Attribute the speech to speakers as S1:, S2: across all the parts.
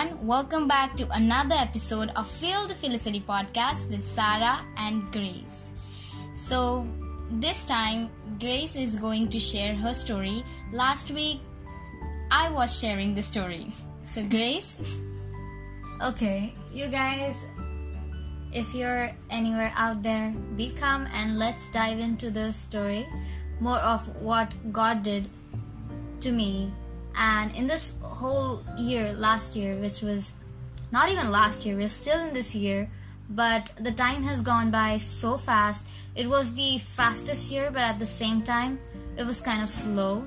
S1: everyone, welcome back to another episode of Feel the Felicity podcast with Sarah and Grace. So, this time, Grace is going to share her story. Last week, I was sharing the story. So, Grace?
S2: Okay, you guys, if you're anywhere out there, be calm and let's dive into the story. More of what God did to me and in this whole year last year which was not even last year we're still in this year but the time has gone by so fast. It was the fastest year but at the same time it was kind of slow.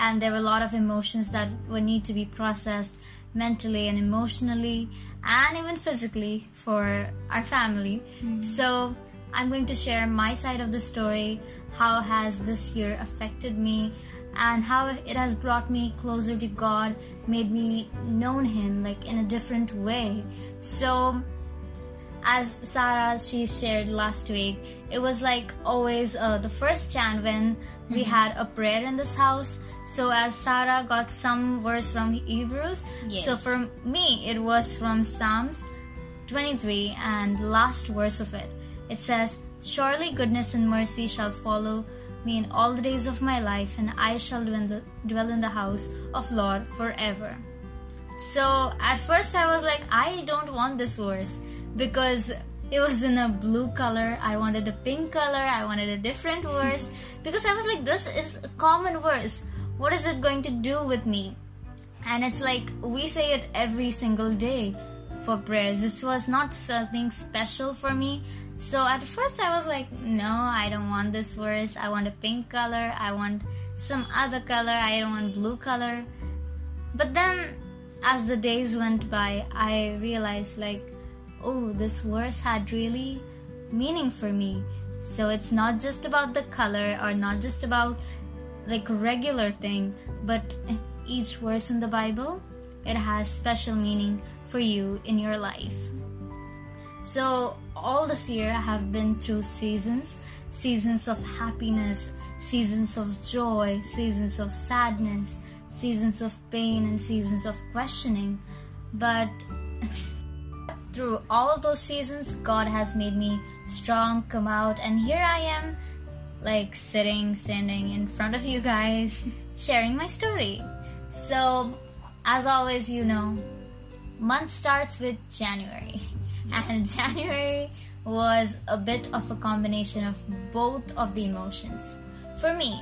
S2: And there were a lot of emotions that would need to be processed mentally and emotionally and even physically for our family. Mm-hmm. so i'm going to share my side of the story. How has this year affected me and how it has brought me closer to God, made me known Him like in a different way. So, as Sarah she shared last week, it was like always uh, the first chant when we mm-hmm. had a prayer in this house. So as Sarah got some verse from Hebrews, yes. so for me it was from Psalms 23 and last verse of it. It says, "Surely goodness and mercy shall follow." Me in all the days of my life, and I shall dwell in the house of Lord forever. So at first I was like, I don't want this verse because it was in a blue color. I wanted a pink color. I wanted a different verse because I was like, this is a common verse. What is it going to do with me? And it's like we say it every single day for prayers. This was not something special for me. So at first I was like, no, I don't want this verse. I want a pink color. I want some other color. I don't want blue color. But then as the days went by, I realized like, oh, this verse had really meaning for me. So it's not just about the color or not just about like regular thing, but each verse in the Bible, it has special meaning for you in your life. So all this year I have been through seasons seasons of happiness, seasons of joy, seasons of sadness, seasons of pain, and seasons of questioning. But through all of those seasons, God has made me strong, come out, and here I am, like sitting, standing in front of you guys, sharing my story. So, as always, you know, month starts with January and January was a bit of a combination of both of the emotions. For me,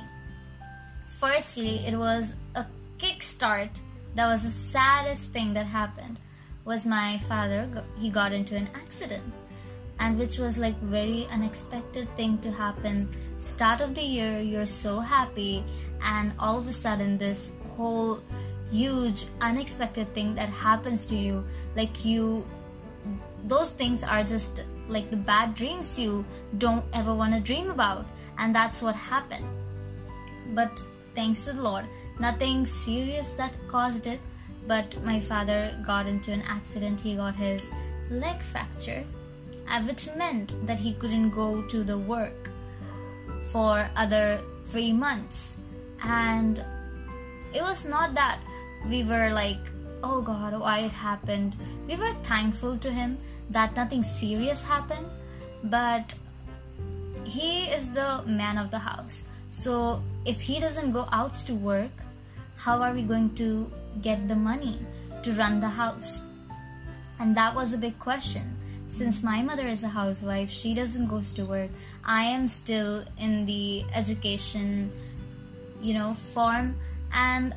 S2: firstly, it was a kickstart that was the saddest thing that happened was my father he got into an accident and which was like very unexpected thing to happen start of the year you're so happy and all of a sudden this whole huge unexpected thing that happens to you like you those things are just like the bad dreams you don't ever want to dream about and that's what happened. But thanks to the lord nothing serious that caused it but my father got into an accident. He got his leg fracture, uh, which meant that he couldn't go to the work for other three months. And it was not that we were like oh god why it happened? We were thankful to him that nothing serious happened, but he is the man of the house. So if he doesn't go out to work, how are we going to get the money to run the house? And that was a big question. Since my mother is a housewife, she doesn't go to work. I am still in the education, you know, form, and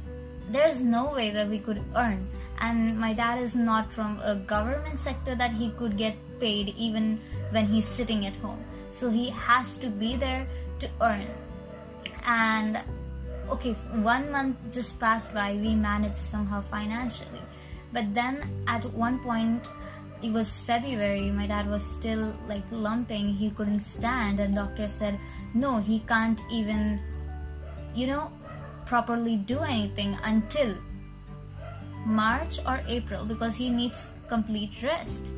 S2: there's no way that we could earn. And my dad is not from a government sector that he could get paid even when he's sitting at home. So he has to be there to earn. And okay one month just passed by. We managed somehow financially. But then at one point it was february. My dad was still like lumping. He couldn't stand. And doctor said no he can't even you know properly do anything until March or April because he needs complete rest.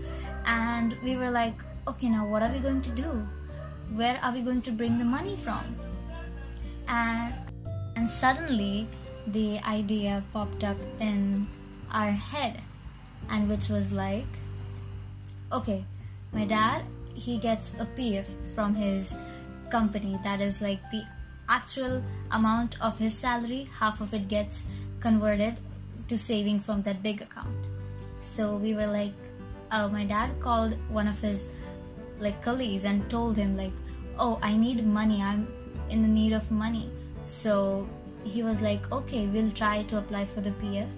S2: And we were like, okay, now what are we going to do? Where are we going to bring the money from? And and suddenly the idea popped up in our head and which was like okay my dad he gets a pf from his company that is like the actual amount of his salary half of it gets converted to saving from that big account. So we were like uh, my dad called one of his like colleagues and told him like oh i need money. I'm in the need of money. So he was like okay we'll try to apply for the pf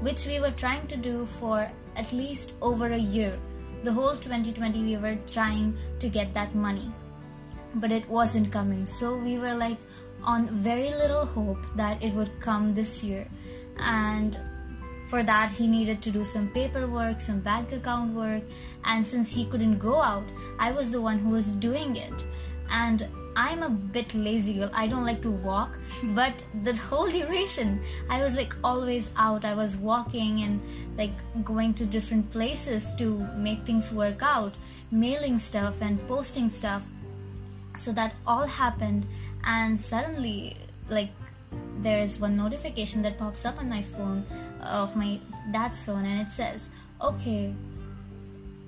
S2: which we were trying to do for at least over a year. The whole 2020 we were trying to get that money but it wasn't coming. So we were like on very little hope that it would come this year. And for that he needed to do some paperwork some bank account work. And since he couldn't go out i was the one who was doing it. And i'm a bit lazy girl. I don't like to walk. But the whole duration i was like always out. I was walking and like going to different places to make things work out mailing stuff and posting stuff so that all happened and suddenly like there is one notification that pops up on my phone of my dad's phone and it says okay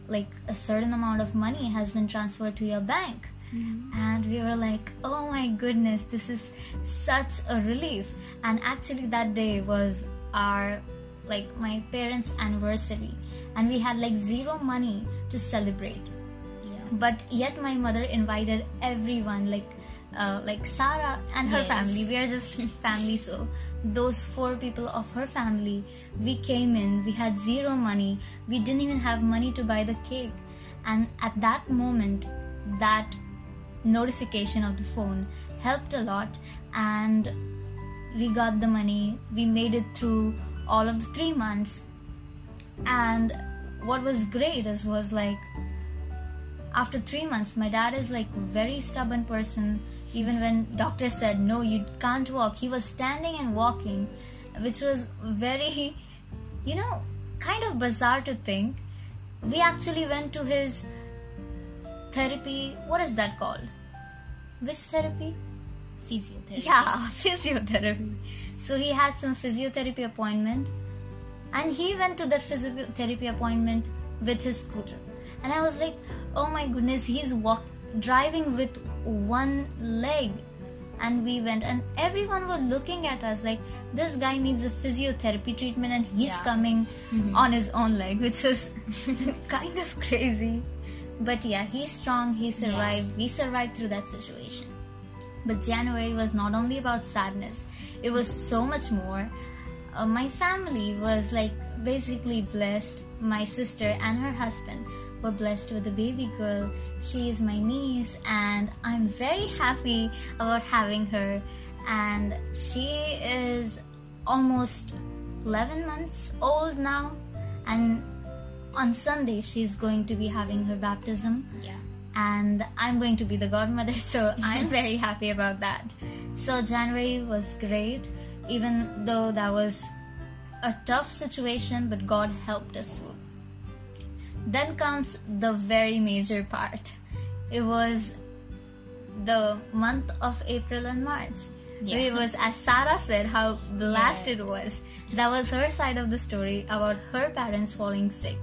S2: like a certain amount of money has been transferred to your bank
S1: Mm-hmm.
S2: and we were like oh my goodness this is such a relief and actually that day was our like my parents anniversary and we had like zero money to celebrate. But yet my mother invited everyone like uh, like Sarah and her
S1: Yes.
S2: family. We are just family so those four people of her family we came in we had zero money. We didn't even have money to buy the cake. And at that moment that notification of the phone helped a lot and we got the money. We made it through all of the 3 months. And what was great is was like after three months my dad is like very stubborn person even when doctor said no you can't walk he was standing and walking which was very you know kind of bizarre to think we actually went to his therapy what is that called which therapy
S1: Physiotherapy.
S2: yeah, physiotherapy. So he had some physiotherapy appointment and he went to that physiotherapy appointment with his scooter. And I was like, oh my goodness, he's walk driving with one leg. And we went and everyone was looking at us like this guy needs a physiotherapy treatment and he's
S1: Yeah.
S2: coming on his own leg, which was kind of crazy. But yeah, he's strong, he survived, we survived through that situation. But January was not only about sadness, it was so much more. Uh, my family was like basically blessed. My sister and her husband were blessed with a baby girl. She is my niece, and I'm very happy about having her. And she is almost 11 months old now. And on Sunday, she's going to be having her baptism
S1: Yeah.
S2: and I'm going to be the godmother, so I'm very happy about that. So, January was great, even though that was a tough situation, but God helped us through. Then comes the very major part. It was the month of April and March.
S1: Yeah.
S2: It was, as Sarah said, how blessed
S1: Yeah.
S2: it was. That was her side of the story about her parents falling sick.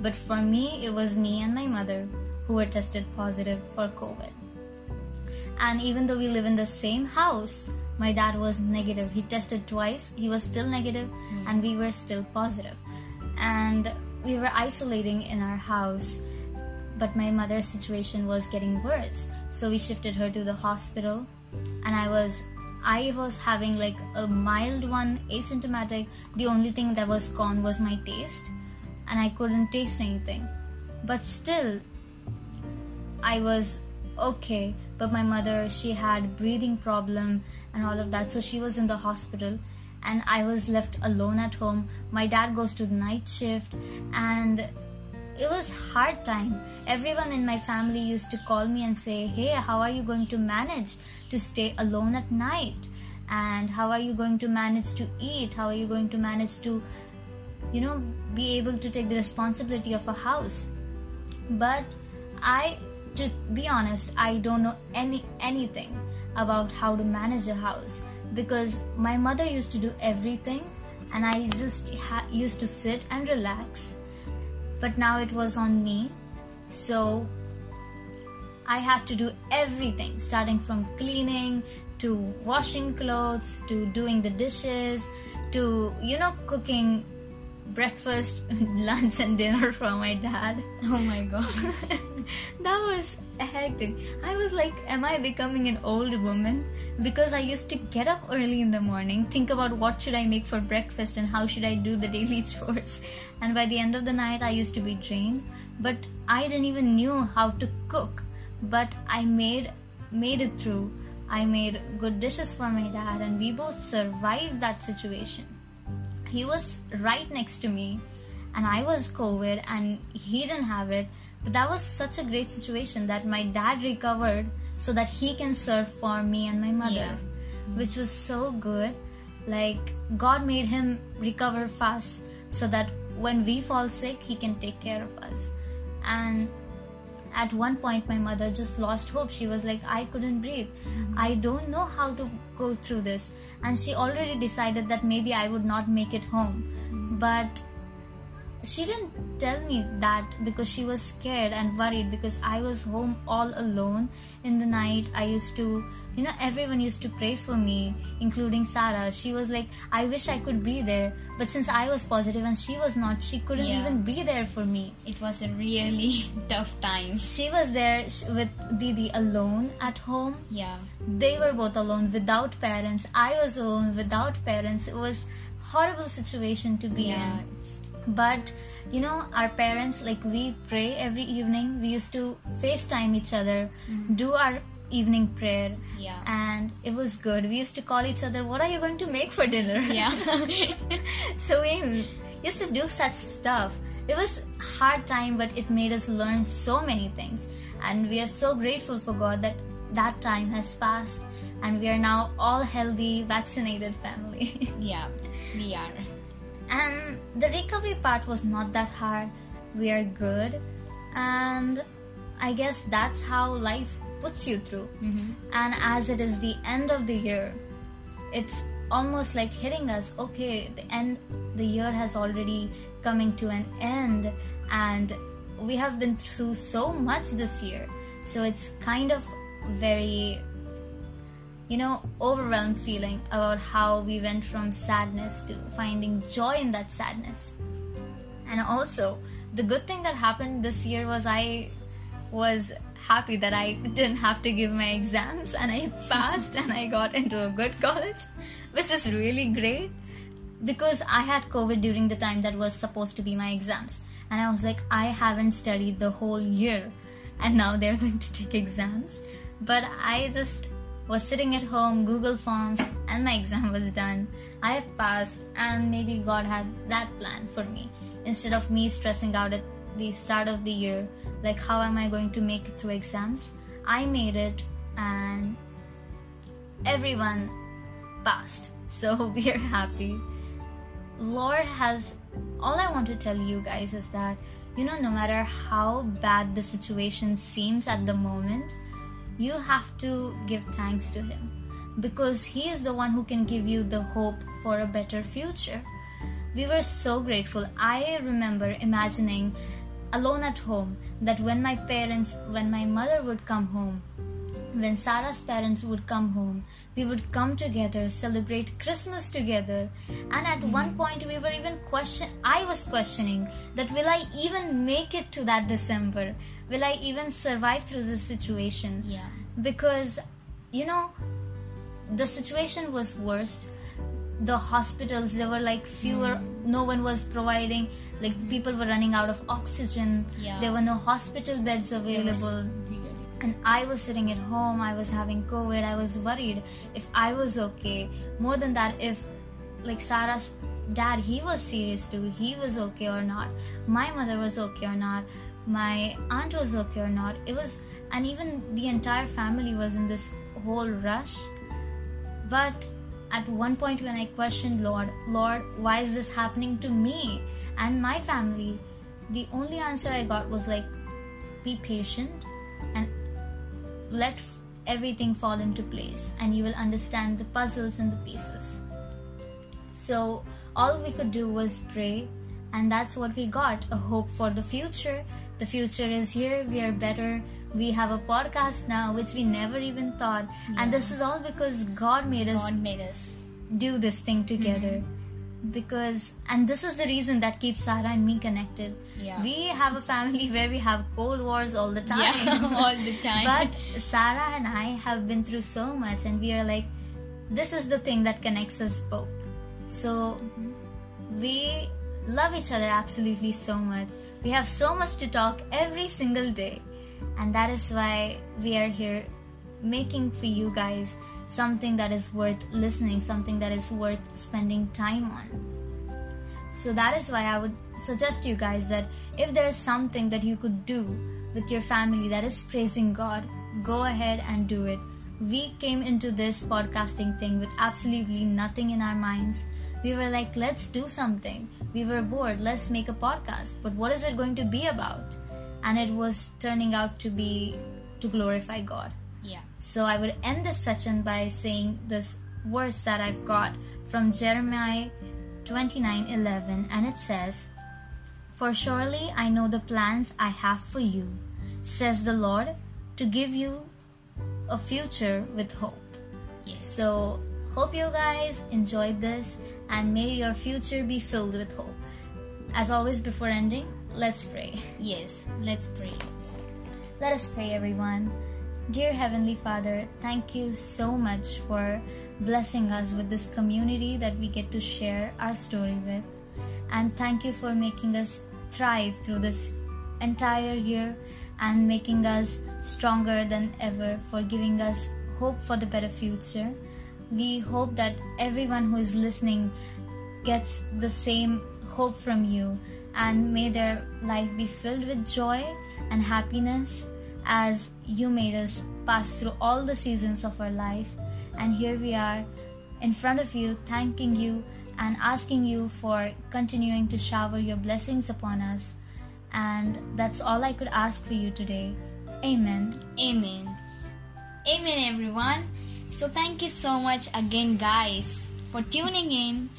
S2: But for me, it was me and my mother who were tested positive for COVID. And even though we live in the same house, my dad was negative. He tested twice, he was still negative, hmm. and we were still positive. And we were isolating in our house, but my mother's situation was getting worse. So we shifted her to the hospital, and I was. I was having like a mild one, asymptomatic. The only thing that was gone was my taste, and I couldn't taste anything. But still, I was okay, but my mother she had breathing problem and all of that, so she was in the hospital, and I was left alone at home. My dad goes to the night shift, and it was hard time. Everyone in my family used to call me and say, "Hey, how are you going to manage to stay alone at night? And how are you going to manage to eat? How are you going to manage to, you know, be able to take the responsibility of a house?" but i to be honest i don't know any anything about how to manage a house because my mother used to do everything and I just ha- used to sit and relax. But now it was on me, so I had to do everything starting from cleaning to washing clothes to doing the dishes to, you know, cooking breakfast, lunch, and dinner for my dad.
S1: Oh my god.
S2: that was hectic. I was like, Am I becoming an old woman? Because I used to get up early in the morning, think about what should I make for breakfast and how should I do the daily chores. And by the end of the night, I used to be drained. But I didn't even knew how to cook. But I made made it through. I made good dishes for my dad, and we both survived that situation he was right next to me and I was COVID and he didn't have it. But that was such a great situation that my dad recovered so that he can serve for me and my mother,
S1: Yeah.
S2: which was so good. Like, God made him recover fast so that when we fall sick, he can take care of us. And at one point, my mother just lost hope. She was like, I couldn't breathe. Mm-hmm. I don't know how to go through this. And she already decided that maybe I would not make it home. Mm-hmm. But she didn't tell me that because she was scared and worried because I was home all alone in the night. I used to, you know, everyone used to pray for me, including Sarah. She was like, I wish I could be there. But since I was positive and she was not, she couldn't
S1: Yeah.
S2: even be there for me.
S1: It was a really tough time.
S2: She was there with Didi alone at home.
S1: Yeah.
S2: They were both alone without parents. I was alone without parents. It was horrible situation to be
S1: Yeah.
S2: in but you know our parents like we pray every evening we used to facetime each other mm-hmm. do our evening prayer
S1: Yeah.
S2: and it was good we used to call each other what are you going to make for dinner
S1: yeah.
S2: so we used to do such stuff it was hard time but it made us learn so many things and we are so grateful for god that that time has passed and we are now all healthy vaccinated family
S1: yeah. We are.
S2: And the recovery part was not that hard. We are good. And i guess that's how life puts you through.
S1: Mm-hmm.
S2: and as it is the end of the year it's almost like hitting us okay the end the year has already coming to an end. And we have been through so much this year. So it's kind of very you know overwhelmed feeling about how we went from sadness to finding joy in that sadness. And also the good thing that happened this year was i was happy that i didn't have to give my exams and i passed and i got into a good college which is really great because i had covid during the time that was supposed to be my exams. And i was like i haven't studied the whole year and now they're going to take exams. But i just was sitting at home google forms and my exam was done. I have passed and maybe god had that plan for me. Instead of me stressing out at the start of the year like how am i going to make it through exams? I made it and everyone passed. So we are happy. Lord has all i want to tell you guys is that you know no matter how bad the situation seems at the moment you have to give thanks to him because he is the one who can give you the hope for a better future we were so grateful i remember imagining alone at home that when my parents when my mother would come home when Sarah's parents would come home, we would come together, celebrate Christmas together. And at one mm-hmm. point, we were even question. I was questioning that will I even make it to that December? Will I even survive through this situation?
S1: Yeah.
S2: Because, you know, the situation was worst. The hospitals, there were like fewer, hmm. no one was providing, like hmm. people were running out of oxygen.
S1: Yeah.
S2: There were no hospital beds
S1: was
S2: available and I was sitting at home, I was having COVID, I was worried if I was okay. More than that, if like Sarah's dad, he was serious too, he was okay or not. My mother was okay or not. My aunt was okay or not. It was, and even the entire family was in this whole rush. But at one point, when I questioned Lord, Lord, why is this happening to me and my family? The only answer I got was like, be patient and let everything fall into place and you will understand the puzzles and the pieces so all we could do was pray, and that's what we got a hope for the future. The future is here, we are better. We have a podcast now, which we never even thought. And this is all because God made us
S1: God made us.
S2: do this thing together. Mm-hmm. Because, and this is the reason that keeps Sarah and me connected.
S1: Yeah.
S2: We have a family where we have cold wars all the time.
S1: Yeah, all the time.
S2: But Sarah and I have been through so much, and we are like, this is the thing that connects us both. So we love each other absolutely so much. We have so much to talk every single day, and that is why we are here making for you guys something that is worth listening, something that is worth spending time on. So that is why I would suggest you guys that if there's something that you could do with your family that is praising God, go ahead and do it. We came into this podcasting thing with absolutely nothing in our minds. We were like, let's do something. We were bored, let's make a podcast. But what is it going to be about? And it was turning out to be to glorify God.
S1: Yeah.
S2: So I would end this session by saying this verse that I've got from Jeremiah 29:11 and it says, "For surely I know the plans I have for you," says the Lord, "to give you a future with hope."
S1: Yes.
S2: So hope you guys enjoyed this and may your future be filled with hope. As always before ending, let's pray.
S1: Yes. Let's pray.
S2: Let us pray, everyone. Dear Heavenly Father, thank you so much for blessing us with this community that we get to share our story with. And thank you for making us thrive through this entire year and making us stronger than ever, for giving us hope for the better future. We hope that everyone who is listening gets the same hope from you and may their life be filled with joy and happiness as you made us pass through all the seasons of our life. And here we are in front of you, thanking you and asking you for continuing to shower your blessings upon us. And that's all I could ask for you today. Amen.
S1: Amen. Amen, everyone. So, thank you so much again, guys, for tuning in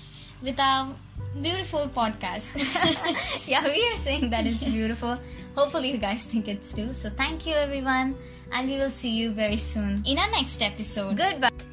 S1: with our beautiful podcast.
S2: yeah, we are saying that it's beautiful. Hopefully, you guys think it's too. So, thank you, everyone, and we will see you very soon.
S1: In our next episode.
S2: Goodbye.